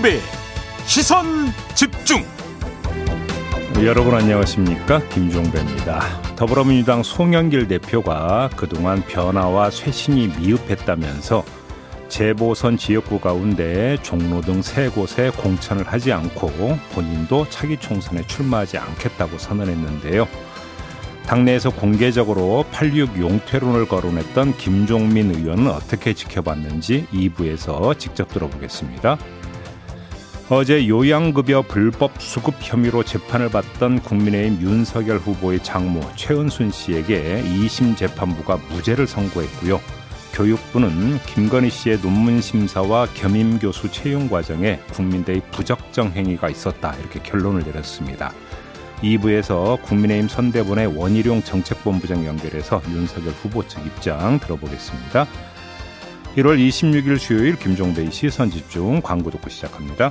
김종배 시선 집중 여러분 안녕하십니까 김종배입니다 더불어민주당 송영길 대표가 그동안 변화와 쇄신이 미흡했다면서 재보선 지역구 가운데 종로 등 세 곳에 공천을 하지 않고 본인도 차기 총선에 출마하지 않겠다고 선언했는데요. 당내에서 공개적으로 86 용퇴론을 거론했던 김종민 의원은 어떻게 지켜봤는지 2부에서 직접 들어보겠습니다. 어제 요양급여 불법 수급 혐의로 재판을 받던 국민의힘 윤석열 후보의 장모 최은순 씨에게 2심 재판부가 무죄를 선고했고요. 교육부는 김건희 씨의 논문 심사와 겸임 교수 채용 과정에 국민대의 부적정 행위가 있었다 이렇게 결론을 내렸습니다. 2부에서 국민의힘 선대본의 원희룡 정책본부장 연결해서 윤석열 후보 측 입장 들어보겠습니다. 1월 26일 수요일 김종배의 시선 집중 광고 듣고 시작합니다.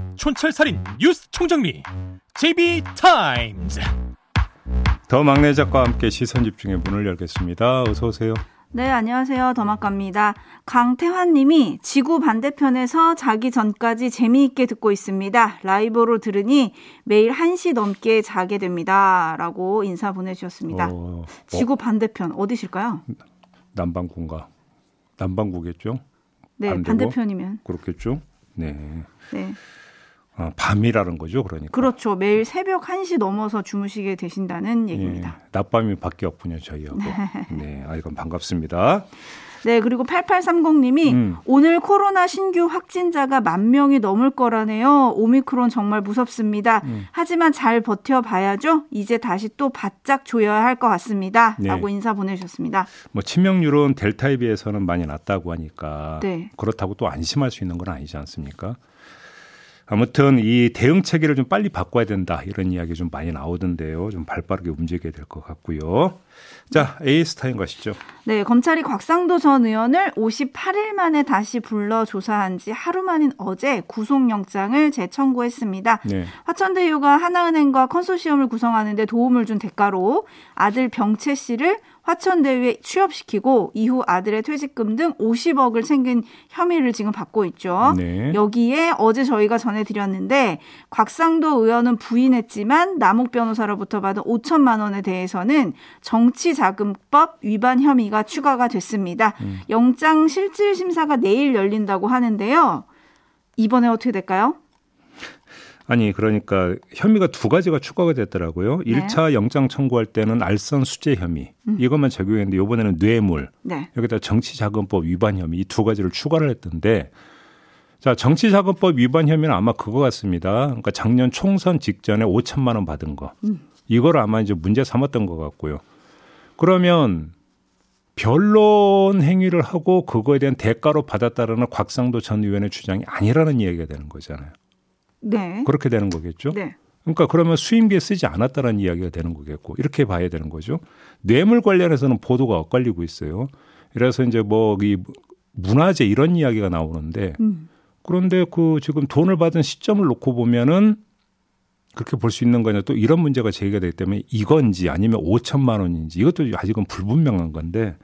촌철살인 뉴스 총정리 JB타임즈 더 막내 작가와 함께 시선 집중의 문을 열겠습니다. 어서 오세요. 네, 안녕하세요. 더막내입니다. 강태환 님이 지구 반대편에서 자기 전까지 재미있게 듣고 있습니다. 라이브로 들으니 매일 1시 넘게 자게 됩니다. 라고 인사 보내주셨습니다. 어, 지구 반대편 어디실까요? 남반구인가? 남반구겠죠? 네, 반대편이면. 그렇겠죠? 네. 네. 어, 밤이라는 거죠, 그러니까. 그렇죠. 매일 새벽 1시 넘어서 주무시게 되신다는 예, 얘기입니다. 예, 낮밤이 밖에 없군요, 저희하고. 네, 아, 이건 반갑습니다. 네, 그리고 8830님이 음. 오늘 코로나 신규 확진자가 만 명이 넘을 거라네요. 오미크론 정말 무섭습니다. 음. 하지만 잘 버텨봐야죠. 이제 다시 또 바짝 조여야 할 것 같습니다. 네. 라고 인사 보내주셨습니다. 뭐 치명률은 델타에 비해서는 많이 낮다고 하니까 네. 그렇다고 또 안심할 수 있는 건 아니지 않습니까? 아무튼 이 대응 체계를 좀 빨리 바꿔야 된다 이런 이야기 좀 많이 나오던데요. 좀 발빠르게 움직여야 될 것 같고요. 자, 에이스타인 것이죠. 네, 검찰이 곽상도 전 의원을 58일 만에 다시 불러 조사한 지 하루 만인 어제 구속영장을 재청구했습니다. 네. 화천대유가 하나은행과 컨소시엄을 구성하는데 도움을 준 대가로 아들 병채 씨를 화천대유에 취업시키고 이후 아들의 퇴직금 등 50억을 챙긴 혐의를 지금 받고 있죠. 네. 여기에 어제 저희가 전해드렸는데 곽상도 의원은 부인했지만 남욱 변호사로부터 받은 5천만 원에 대해서는 정치자금법 위반 혐의가 추가가 됐습니다. 음. 영장 실질 심사가 내일 열린다고 하는데요. 이번에 어떻게 될까요? 아니 그러니까 혐의가 두 가지가 추가가 됐더라고요. 네. 1차 영장 청구할 때는 알선 수재 혐의 음. 이것만 적용했는데 이번에는 뇌물 네. 여기다 정치자금법 위반 혐의 이 두 가지를 추가를 했던데 자 정치자금법 위반 혐의는 아마 그거 같습니다. 그러니까 작년 총선 직전에 5천만 원 받은 거 음. 이걸 아마 이제 문제 삼았던 것 같고요. 그러면 변론 행위를 하고 그거에 대한 대가로 받았다라는 곽상도 전 의원의 주장이 아니라는 이야기가 되는 거잖아요. 네. 그렇게 되는 거겠죠. 네. 그러니까 그러면 수임비에 쓰지 않았다는 이야기가 되는 거겠고 이렇게 봐야 되는 거죠. 뇌물 관련해서는 보도가 엇갈리고 있어요. 그래서 이제 뭐 이 문화재 이런 이야기가 나오는데 음. 그런데 그 지금 돈을 받은 시점을 놓고 보면은 그렇게 볼 수 있는 거냐 또 이런 문제가 제기가 되기 때문에 이건지 아니면 5천만 원인지 이것도 아직은 불분명한 건데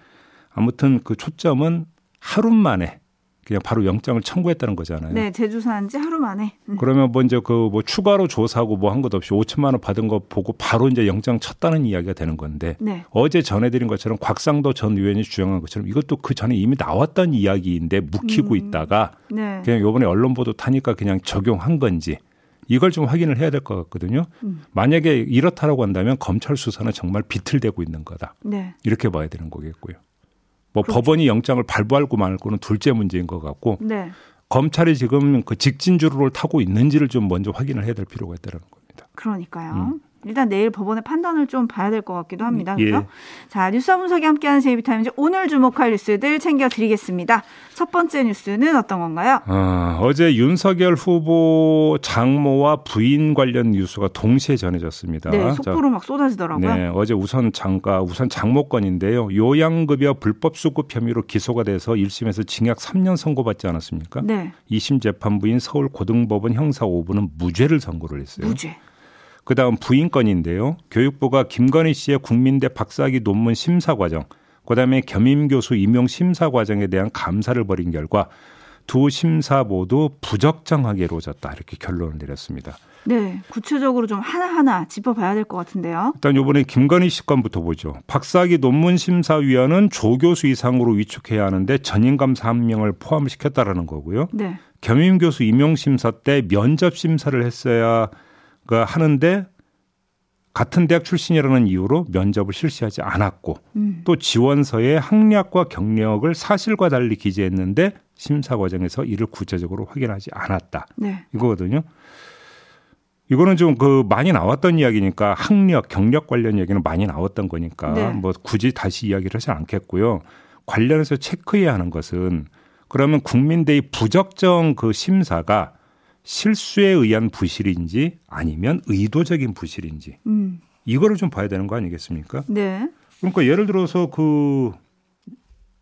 아무튼 그 초점은 하루 만에 그냥 바로 영장을 청구했다는 거잖아요. 네, 재조사한 지 하루 만에. 음. 그러면 먼저 그 뭐 추가로 조사하고 뭐 한것 없이 5천만 원 받은 거 보고 바로 이제 영장 쳤다는 이야기가 되는 건데 네. 어제 전해드린 것처럼 곽상도 전 의원이 주장한 것처럼 이것도 그 전에 이미 나왔던 이야기인데 묵히고 음. 있다가 네. 그냥 요번에 언론 보도 타니까 그냥 적용한 건지 이걸 좀 확인을 해야 될 것 같거든요. 음. 만약에 이렇다라고 한다면 검찰 수사는 정말 비틀대고 있는 거다. 네. 이렇게 봐야 되는 거겠고요. 뭐 그렇죠. 법원이 영장을 발부하고 말고는 둘째 문제인 것 같고 네. 검찰이 지금 그 직진주로를 타고 있는지를 좀 먼저 확인을 해야 될 필요가 있다는 겁니다. 그러니까요. 음. 일단 내일 법원의 판단을 좀 봐야 될 것 같기도 합니다. 예. 그렇죠? 자, 뉴스와 분석이 함께하는 제이비타임즈 오늘 주목할 뉴스들 챙겨드리겠습니다. 첫 번째 뉴스는 어떤 건가요? 아, 어제 윤석열 후보 장모와 부인 관련 뉴스가 동시에 전해졌습니다. 네, 속보로 자, 막 쏟아지더라고요. 네, 어제 우선 장가 우선 장모건인데요. 요양급여 불법 수급 혐의로 기소가 돼서 1심에서 징역 3년 선고받지 않았습니까? 네. 2심 재판부인 서울고등법원 형사 5부는 무죄를 선고를 했어요. 무죄. 그다음 부인 건인데요. 교육부가 김건희 씨의 국민대 박사학위 논문 심사 과정, 그다음에 겸임 교수 임용 심사 과정에 대한 감사를 벌인 결과 두 심사 모두 부적정하게 이루어졌다 이렇게 결론을 내렸습니다. 네, 구체적으로 좀 하나하나 짚어봐야 될 것 같은데요. 일단 이번에 김건희 씨 건부터 보죠. 박사학위 논문 심사위원은 조 교수 이상으로 위촉해야 하는데 전임 감사 한 명을 포함시켰다라는 거고요. 네. 겸임 교수 임용 심사 때 면접 심사를 했어야 하는데 같은 대학 출신이라는 이유로 면접을 실시하지 않았고 음. 또 지원서에 학력과 경력을 사실과 달리 기재했는데 심사 과정에서 이를 구체적으로 확인하지 않았다. 네. 이거거든요. 이거는 좀 그 많이 나왔던 이야기니까 학력, 경력 관련 얘기는 많이 나왔던 거니까 네. 뭐 굳이 다시 이야기를 하지 않겠고요. 관련해서 체크해야 하는 것은 그러면 국민대의 부적정 그 심사가 실수에 의한 부실인지 아니면 의도적인 부실인지 음. 이거를 좀 봐야 되는 거 아니겠습니까? 네. 그러니까 예를 들어서 그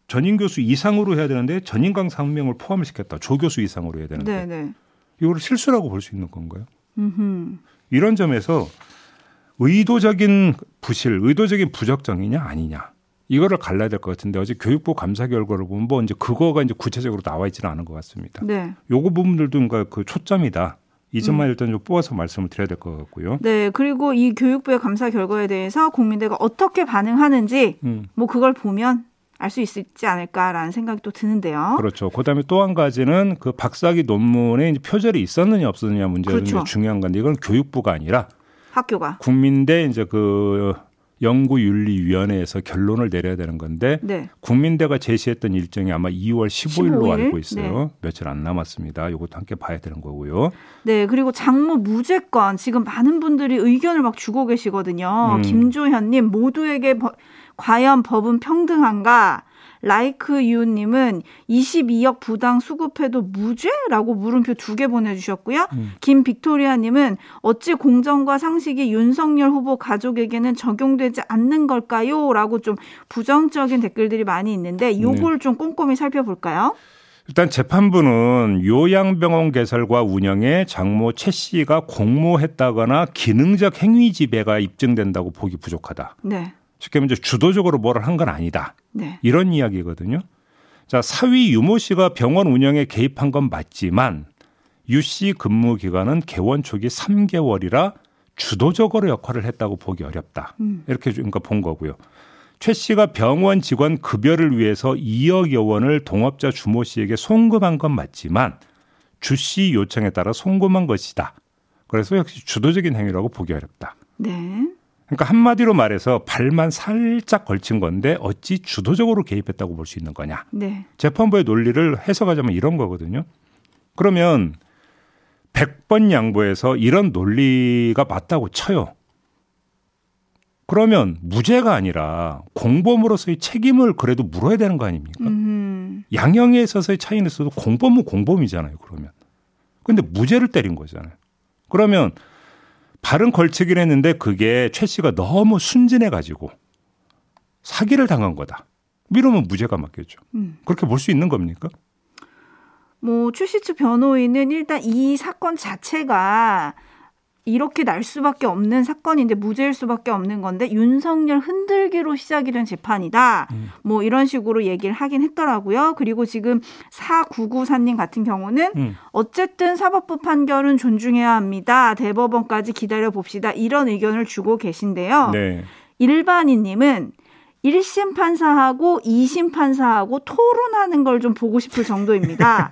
전임 교수 이상으로 해야 되는데 전임 강사 한 명을 포함을 시켰다. 조 교수 이상으로 해야 되는데 네, 네. 이거를 실수라고 볼 수 있는 건가요? 음흠. 이런 점에서 의도적인 부실, 의도적인 부적정이냐 아니냐 이거를 갈라야 될 것 같은데 어제 교육부 감사 결과를 보면 뭐 이제 그거가 이제 구체적으로 나와 있지는 않은 것 같습니다. 네. 요거 부분들도 뭔가 그 초점이다. 이 점만 음. 일단 좀 뽑아서 말씀을 드려야 될 것 같고요. 네, 그리고 이 교육부의 감사 결과에 대해서 국민대가 어떻게 반응하는지 음. 뭐 그걸 보면 알 수 있지 않을까라는 생각이 또 드는데요. 그렇죠. 그다음에 또 한 가지는 그 박사학위 논문에 표절이 있었느냐 없었느냐 문제가 그렇죠. 중요한 건데 이건 교육부가 아니라 학교가 국민대 이제 그 연구윤리위원회에서 결론을 내려야 되는 건데 네. 국민대가 제시했던 일정이 아마 2월 15일로 15일? 알고 있어요. 네. 며칠 안 남았습니다. 이것도 함께 봐야 되는 거고요. 네, 그리고 장모 무죄권 지금 많은 분들이 의견을 막 주고 계시거든요. 음. 김조현님 모두에게 버, 과연 법은 평등한가? 라이크 유 님은 22억 부당 수급해도 무죄라고 물음표 두 개 보내 주셨고요. 음. 김빅토리아 님은 어찌 공정과 상식이 윤석열 후보 가족에게는 적용되지 않는 걸까요?라고 좀 부정적인 댓글들이 많이 있는데 요걸 네. 좀 꼼꼼히 살펴볼까요? 일단 재판부는 요양병원 개설과 운영에 장모 최 씨가 공모했다거나 기능적 행위 지배가 입증된다고 보기 부족하다. 네. 쉽게 말해 주도적으로 뭐를 한건 아니다. 네. 이런 이야기거든요. 자, 사위 유모 씨가 병원 운영에 개입한 건 맞지만 유 씨 근무 기간은 개원 초기 3개월이라 주도적으로 역할을 했다고 보기 어렵다. 음. 이렇게 그러니까 본 거고요. 최 씨가 병원 직원 급여를 위해서 2억여 원을 동업자 주모 씨에게 송금한 건 맞지만 주 씨 요청에 따라 송금한 것이다. 그래서 역시 주도적인 행위라고 보기 어렵다. 네. 그러니까 한마디로 말해서 발만 살짝 걸친 건데 어찌 주도적으로 개입했다고 볼 수 있는 거냐. 네. 재판부의 논리를 해석하자면 이런 거거든요. 그러면 100번 양보해서 이런 논리가 맞다고 쳐요. 그러면 무죄가 아니라 공범으로서의 책임을 그래도 물어야 되는 거 아닙니까? 음. 양형에 있어서의 차이는 있어도 공범은 공범이잖아요, 그러면. 근데 무죄를 때린 거잖아요. 그러면 발은 걸치긴 했는데 그게 최 씨가 너무 순진해 가지고 사기를 당한 거다. 이러면 무죄가 맞겠죠. 음. 그렇게 볼 수 있는 겁니까? 뭐 최씨 측 변호인은 일단 이 사건 자체가 이렇게 날 수밖에 없는 사건인데 무죄일 수밖에 없는 건데 윤석열 흔들기로 시작이 된 재판이다. 음. 뭐 이런 식으로 얘기를 하긴 했더라고요. 그리고 지금 4994님 같은 경우는 음. 어쨌든 사법부 판결은 존중해야 합니다. 대법원까지 기다려 봅시다. 이런 의견을 주고 계신데요. 네. 일반인님은 1심 판사하고 2심 판사하고 토론하는 걸 좀 보고 싶을 정도입니다.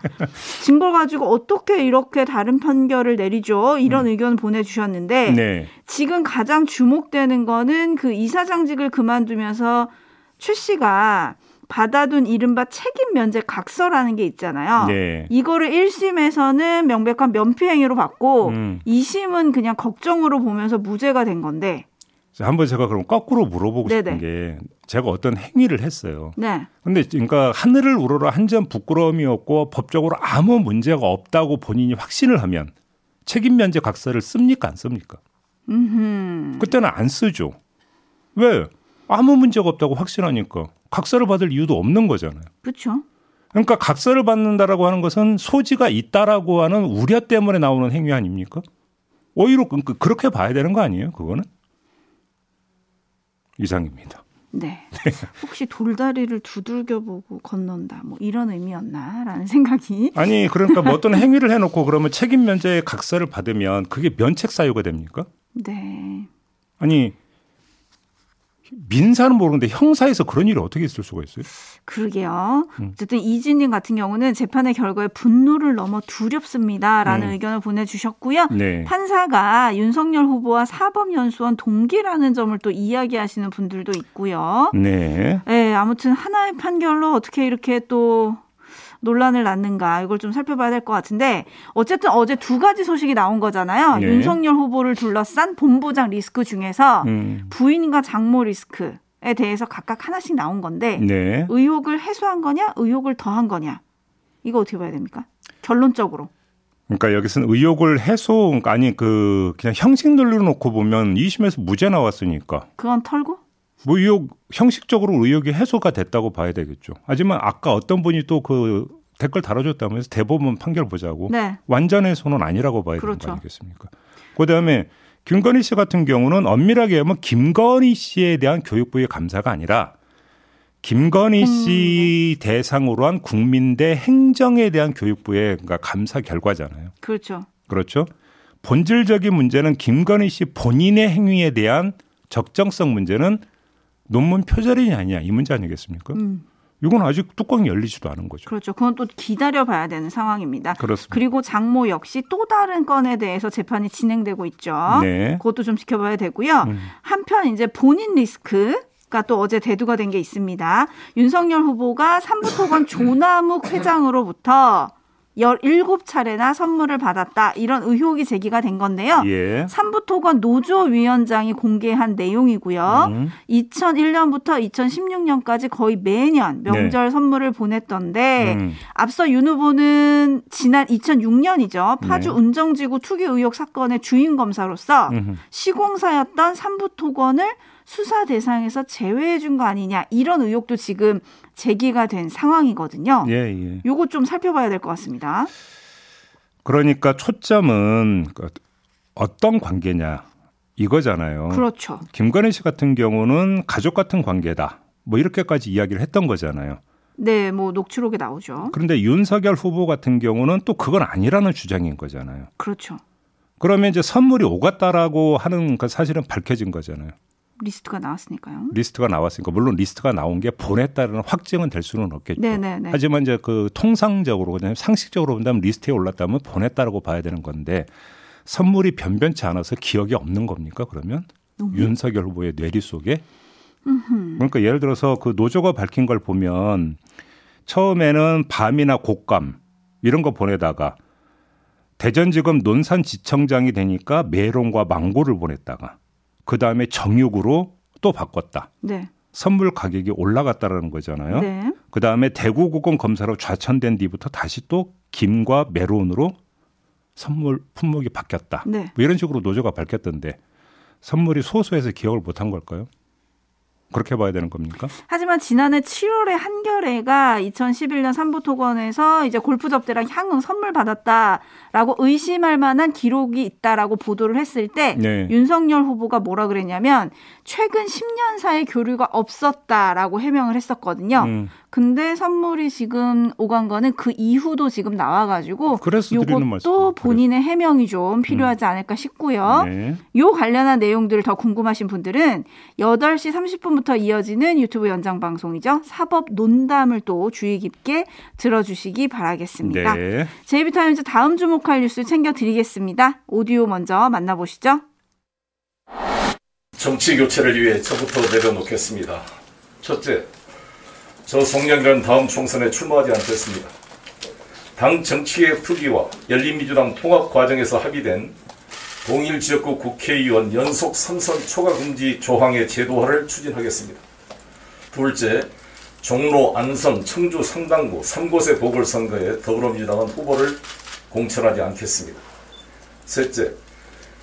증거 가지고 어떻게 이렇게 다른 판결을 내리죠? 이런 음. 의견 보내주셨는데 네. 지금 가장 주목되는 거는 그 이사장직을 그만두면서 최 씨가 받아둔 이른바 책임 면제 각서라는 게 있잖아요. 네. 이거를 1심에서는 명백한 면피행위로 받고 음. 2심은 그냥 걱정으로 보면서 무죄가 된 건데 한번 제가 그럼 거꾸로 물어보고 네네. 싶은 게 제가 어떤 행위를 했어요. 네. 근데 그러니까 하늘을 우러러 한 점 부끄러움이 없고 법적으로 아무 문제가 없다고 본인이 확신을 하면 책임 면제 각서를 씁니까 안 씁니까? 음흠. 그때는 안 쓰죠. 왜? 아무 문제가 없다고 확신하니까 각서를 받을 이유도 없는 거잖아요. 그렇죠. 그러니까 각서를 받는다라고 하는 것은 소지가 있다라고 하는 우려 때문에 나오는 행위 아닙니까? 오히려 그, 그, 그렇게 봐야 되는 거 아니에요? 그거는 이상입니다. 네. 혹시 돌다리를 두들겨 보고 건넌다 뭐 이런 의미였나라는 생각이 아니 그러니까 뭐 어떤 행위를 해놓고 그러면 책임 면제의 각서를 받으면 그게 면책 사유가 됩니까? 네. 아니 민사는 모르는데 형사에서 그런 일이 어떻게 있을 수가 있어요? 그러게요. 음. 어쨌든 이진님 같은 경우는 재판의 결과에 분노를 넘어 두렵습니다라는 음. 의견을 보내주셨고요. 네. 판사가 윤석열 후보와 사법연수원 동기라는 점을 또 이야기하시는 분들도 있고요. 네. 네, 아무튼 하나의 판결로 어떻게 이렇게 또 논란을 낳는가 이걸 좀 살펴봐야 될 것 같은데 어쨌든 어제 두 가지 소식이 나온 거잖아요. 네. 윤석열 후보를 둘러싼 본부장 리스크 중에서 음. 부인과 장모 리스크 에 대해서 각각 하나씩 나온 건데 네. 의혹을 해소한 거냐, 의혹을 더한 거냐 이거 어떻게 봐야 됩니까? 결론적으로. 그러니까 여기서는 의혹을 해소 아니 그 그냥 형식 논리로 놓고 보면 2심에서 무죄 나왔으니까. 그건 털고? 뭐 의혹 형식적으로 의혹이 해소가 됐다고 봐야 되겠죠. 하지만 아까 어떤 분이 또 그 댓글 달아줬다면서 대법원 판결 보자고 네. 완전 해소는 아니라고 봐야 그렇죠. 되는 거 아니겠습니까? 그다음에 김건희 씨 같은 경우는 엄밀하게 하면 김건희 씨에 대한 교육부의 감사가 아니라 김건희 씨 대상으로 한 국민대 행정에 대한 교육부의 그러니까 감사 결과잖아요. 그렇죠. 그렇죠. 본질적인 문제는 김건희 씨 본인의 행위에 대한 적정성 문제는 논문 표절이냐 아니냐 이 문제 아니겠습니까? 음. 이건 아직 뚜껑이 열리지도 않은 거죠. 그렇죠. 그건 또 기다려봐야 되는 상황입니다. 그렇습니다. 그리고 장모 역시 또 다른 건에 대해서 재판이 진행되고 있죠. 네. 그것도 좀 지켜봐야 되고요. 음. 한편 이제 본인 리스크 또 어제 대두가 된 게 있습니다. 윤석열 후보가 삼부토건 조남욱 회장으로부터 17차례나 선물을 받았다. 이런 의혹이 제기가 된 건데요. 예. 삼부토건 노조 위원장이 공개한 내용이고요. 음. 2001년부터 2016년까지 거의 매년 명절 네. 선물을 보냈던데 음. 앞서 윤 후보는 지난 2006년이죠. 파주 네. 운정지구 투기 의혹 사건의 주인 검사로서 음. 시공사였던 삼부토건을 수사 대상에서 제외해 준 거 아니냐 이런 의혹도 지금 제기가 된 상황이거든요. 예, 예. 요거 좀 살펴봐야 될 것 같습니다. 그러니까 초점은 그 어떤 관계냐 이거잖아요. 그렇죠. 김건희 씨 같은 경우는 가족 같은 관계다. 뭐 이렇게까지 이야기를 했던 거잖아요. 네, 뭐 녹취록에 나오죠. 그런데 윤석열 후보 같은 경우는 또 그건 아니라는 주장인 거잖아요. 그렇죠. 그러면 이제 선물이 오갔다라고 하는 그 사실은 밝혀진 거잖아요. 리스트가 나왔으니까요. 리스트가 나왔으니까 물론 리스트가 나온 게 보냈다는 확증은 될 수는 없겠죠. 네네네. 하지만 이제 그 통상적으로 그냥 상식적으로 본다면 리스트에 올랐다면 보냈다라고 봐야 되는 건데 선물이 변변치 않아서 기억이 없는 겁니까? 그러면 음. 윤석열 후보의 뇌리 속에 음흠. 그러니까 예를 들어서 그 노조가 밝힌 걸 보면 처음에는 밤이나 곶감 이런 거 보내다가 대전지검 논산지청장이 되니까 메론과 망고를 보냈다가 그 다음에 정육으로 또 바꿨다. 네. 선물 가격이 올라갔다라는 거잖아요. 네. 그 다음에 대구고검 검사로 좌천된 뒤부터 다시 또 김과 메론으로 선물 품목이 바뀌었다. 네. 뭐 이런 식으로 노조가 밝혔던데 선물이 소소해서 기억을 못한 걸까요? 그렇게 봐야 되는 겁니까? 하지만 지난해 7월에 한겨레가 2011년 삼부토건에서 이제 골프 접대랑 향응 선물 받았다라고 의심할 만한 기록이 있다라고 보도를 했을 때 네. 윤석열 후보가 뭐라 그랬냐면 최근 10년 사이 교류가 없었다라고 해명을 했었거든요. 음. 근데 선물이 지금 오간 거는 그 이후도 지금 나와가지고 이것도 본인의 해명이 좀 필요하지 음. 않을까 싶고요. 네. 요 관련한 내용들을 더 궁금하신 분들은 8시 30분부터 이어지는 유튜브 연장 방송이죠. 사법 논담을 또 주의 깊게 들어주시기 바라겠습니다. 네. 제이비타임즈 다음 주목할 뉴스 챙겨드리겠습니다. 오디오 먼저 만나보시죠. 정치 교체를 위해 저부터 내려놓겠습니다. 첫째, 저 송영길은 다음 총선에 출마하지 않겠습니다. 당 정치개혁 특위와 열린민주당 통합 과정에서 합의된 동일 지역구 국회의원 연속 3선 초과 금지 조항의 제도화를 추진하겠습니다. 둘째, 종로, 안성, 청주, 상당구 3곳의 보궐선거에 더불어민주당은 후보를 공천하지 않겠습니다. 셋째,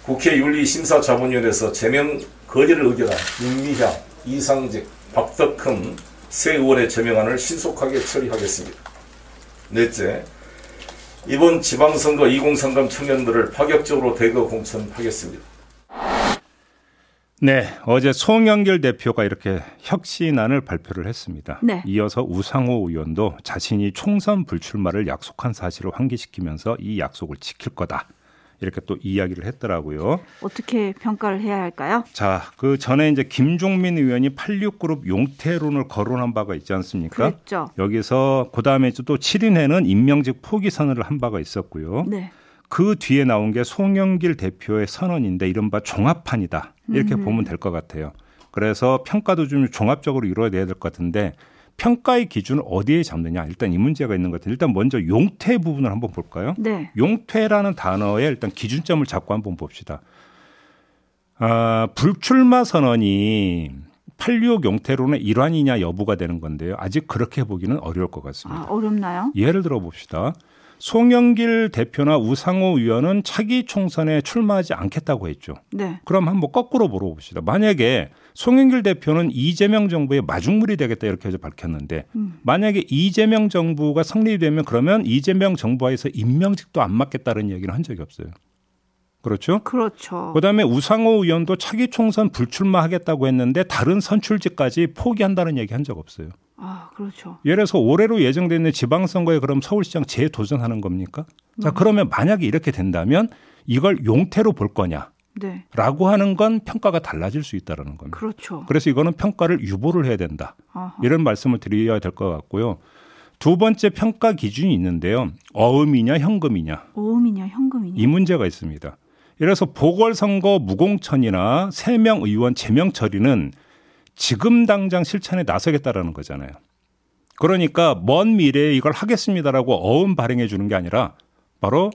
국회 윤리심사자문위원회에서 제명 거절을 의결한 윤미향, 이상직, 박덕흠 세 의원의 제명안을 신속하게 처리하겠습니다. 넷째, 이번 지방선거 2030 청년들을 파격적으로 대거 공천하겠습니다. 네, 어제 송영길 대표가 이렇게 혁신안을 발표를 했습니다. 네. 이어서 우상호 의원도 자신이 총선 불출마를 약속한 사실을 환기시키면서 이 약속을 지킬 거다. 이렇게 또 이야기를 했더라고요. 어떻게 평가를 해야 할까요? 자, 그 전에 이제 김종민 의원이 86그룹 용태론을 거론한 바가 있지 않습니까? 그렇죠. 여기서 그다음에 또 7인회는 임명직 포기 선언을 한 바가 있었고요. 네. 그 뒤에 나온 게 송영길 대표의 선언인데 이른바 종합판이다. 이렇게 음. 보면 될 것 같아요. 그래서 평가도 좀 종합적으로 이루어야 될 것 같은데 평가의 기준을 어디에 잡느냐 일단 이 문제가 있는 것 같아요. 일단 먼저 용퇴 부분을 한번 볼까요? 네. 용퇴라는 단어에 일단 기준점을 잡고 한번 봅시다. 아, 불출마 선언이 8.6 용태론의 일환이냐 여부가 되는 건데요. 아직 그렇게 보기는 어려울 것 같습니다. 아, 어렵나요? 예를 들어 봅시다. 송영길 대표나 우상호 의원은 차기 총선에 출마하지 않겠다고 했죠. 네. 그럼 한번 거꾸로 물어봅시다. 만약에 송영길 대표는 이재명 정부의 마중물이 되겠다 이렇게 해서 밝혔는데 음. 만약에 이재명 정부가 성립되면 그러면 이재명 정부와에서 임명직도 안 맡겠다는 얘기를 한 적이 없어요. 그렇죠? 그렇죠. 그다음에 우상호 의원도 차기 총선 불출마하겠다고 했는데 다른 선출직까지 포기한다는 얘기 한 적 없어요. 아, 그렇죠. 예를 들어서 올해로 예정돼 있는 지방선거에 그럼 서울시장 재도전하는 겁니까? 음. 자, 그러면 만약에 이렇게 된다면 이걸 용태로 볼 거냐? 네. 라고 하는 건 평가가 달라질 수 있다라는 겁니다. 그렇죠. 그래서 이거는 평가를 유보를 해야 된다. 아하. 이런 말씀을 드려야 될 것 같고요. 두 번째 평가 기준이 있는데요. 어음이냐 현금이냐. 어음이냐 현금이냐. 이 문제가 있습니다. 들어서 보궐선거 무공천이나 세명 의원 제명 처리는 지금 당장 실천에 나서겠다라는 거잖아요. 그러니까 먼 미래에 이걸 하겠습니다라고 어음 발행해 주는 게 아니라 바로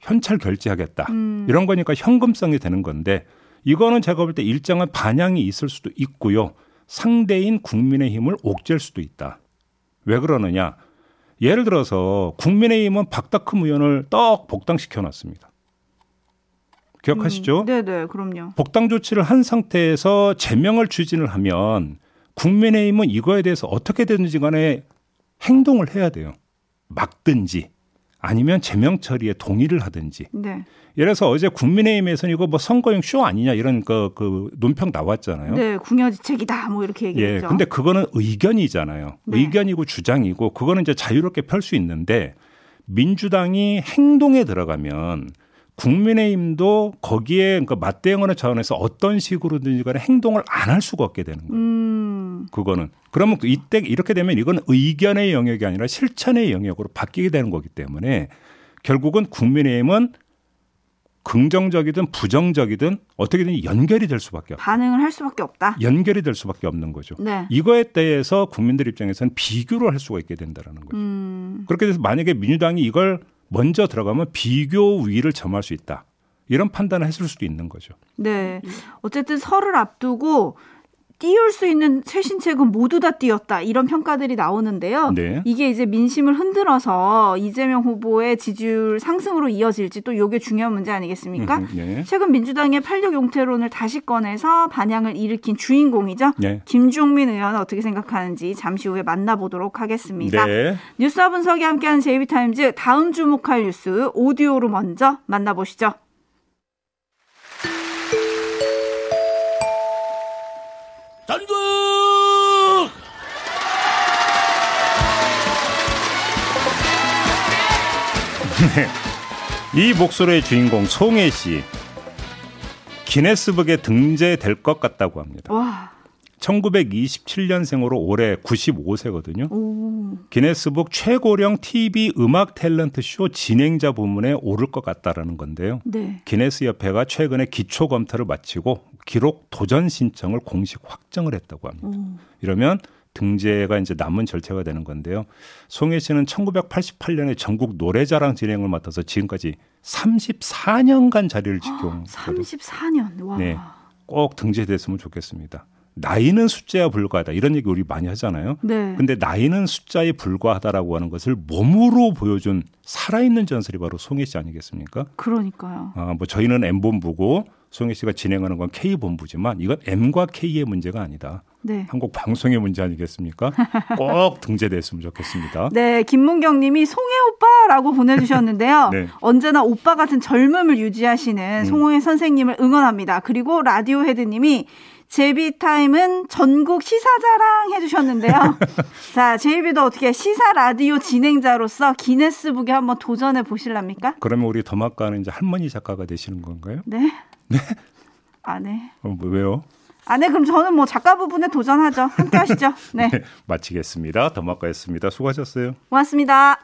현찰 결제하겠다. 음. 이런 거니까 현금성이 되는 건데 이거는 제가 볼 때 일정한 반향이 있을 수도 있고요. 상대인 국민의 힘을 옥죄일 수도 있다. 왜 그러느냐? 예를 들어서 국민의힘은 박덕흠 의원을 떡 복당시켜 놨습니다. 기억하시죠? 음, 네네, 그럼요. 복당 조치를 한 상태에서 제명을 추진을 하면 국민의힘은 이거에 대해서 어떻게 되는지 간에 행동을 해야 돼요. 막든지 아니면 제명 처리에 동의를 하든지. 네. 예를 들어서 어제 국민의힘에서는 이거 뭐 선거용 쇼 아니냐 이런 그, 그 논평 나왔잖아요. 네, 궁여지책이다 뭐 이렇게 얘기했죠. 예, 근데 그거는 의견이잖아요. 네. 의견이고 주장이고 그거는 이제 자유롭게 펼 수 있는데 민주당이 행동에 들어가면 국민의힘도 거기에 그러니까 맞대응하는 차원에서 어떤 식으로든지 간에 행동을 안 할 수가 없게 되는 거예요. 음. 그거는. 그러면 그 이때 이렇게 되면 이건 의견의 영역이 아니라 실천의 영역으로 바뀌게 되는 거기 때문에 결국은 국민의힘은 긍정적이든 부정적이든 어떻게든 연결이 될 수밖에 없다. 반응을 할 수밖에 없다. 연결이 될 수밖에 없는 거죠. 네. 이거에 대해서 국민들 입장에서는 비교를 할 수가 있게 된다라는 거죠. 음. 그렇게 돼서 만약에 민주당이 이걸 먼저 들어가면 비교 위를 점할 수 있다. 이런 판단을 했을 수도 있는 거죠. 네. 어쨌든 설을 앞두고 띄울 수 있는 최신책은 모두 다 띄었다 이런 평가들이 나오는데요. 네. 이게 이제 민심을 흔들어서 이재명 후보의 지지율 상승으로 이어질지 또 이게 중요한 문제 아니겠습니까? 음, 네. 최근 민주당의 팔력 용태론을 다시 꺼내서 반향을 일으킨 주인공이죠. 네. 김종민 의원은 어떻게 생각하는지 잠시 후에 만나보도록 하겠습니다. 네. 뉴스와 분석이 함께하는 제이비타임즈 다음 주목할 뉴스 오디오로 먼저 만나보시죠. 이 목소리의 주인공 송혜 씨 기네스북에 등재될 것 같다고 합니다. 와. 1927년생으로 올해 95세거든요. 오. 기네스북 최고령 TV 음악 탤런트 쇼 진행자 부문에 오를 것 같다라는 건데요. 네. 기네스 협회가 최근에 기초 검토를 마치고 기록 도전 신청을 공식 확정을 했다고 합니다. 오. 이러면 등재가 이제 남은 절차가 되는 건데요. 송혜 씨는 1988년에 전국 노래자랑 진행을 맡아서 지금까지 34년간 자리를 지켜온 거예요. 34년. 와. 네. 꼭 등재됐으면 좋겠습니다. 나이는 숫자에 불과하다 이런 얘기 우리 많이 하잖아요. 네. 근데 나이는 숫자에 불과하다라고 하는 것을 몸으로 보여준 살아있는 전설이 바로 송혜 씨 아니겠습니까? 그러니까요. 아, 뭐 저희는 M 본부고 송혜 씨가 진행하는 건 K 본부지만 이건 M과 K의 문제가 아니다. 네. 한국 방송의 문제 아니겠습니까? 꼭 등재됐으면 좋겠습니다. 네, 김문경 님이 송해 오빠라고 보내주셨는데요. 네. 언제나 오빠 같은 젊음을 유지하시는 음. 송해 선생님을 응원합니다. 그리고 라디오 헤드 님이 JB Time은 전국 시사자랑 해주셨는데요. 자, JB도 어떻게 시사 라디오 진행자로서 기네스북에 한번 도전해 보실랍니까? 그러면 우리 더마카는 이제 할머니 작가가 되시는 건가요? 네. 네? 안 해. 어, 뭐, 왜요? 아, 네, 그럼 저는 뭐 작가 부분에 도전하죠. 함께 하시죠. 네. 네 마치겠습니다. 더마카였습니다. 수고하셨어요. 고맙습니다.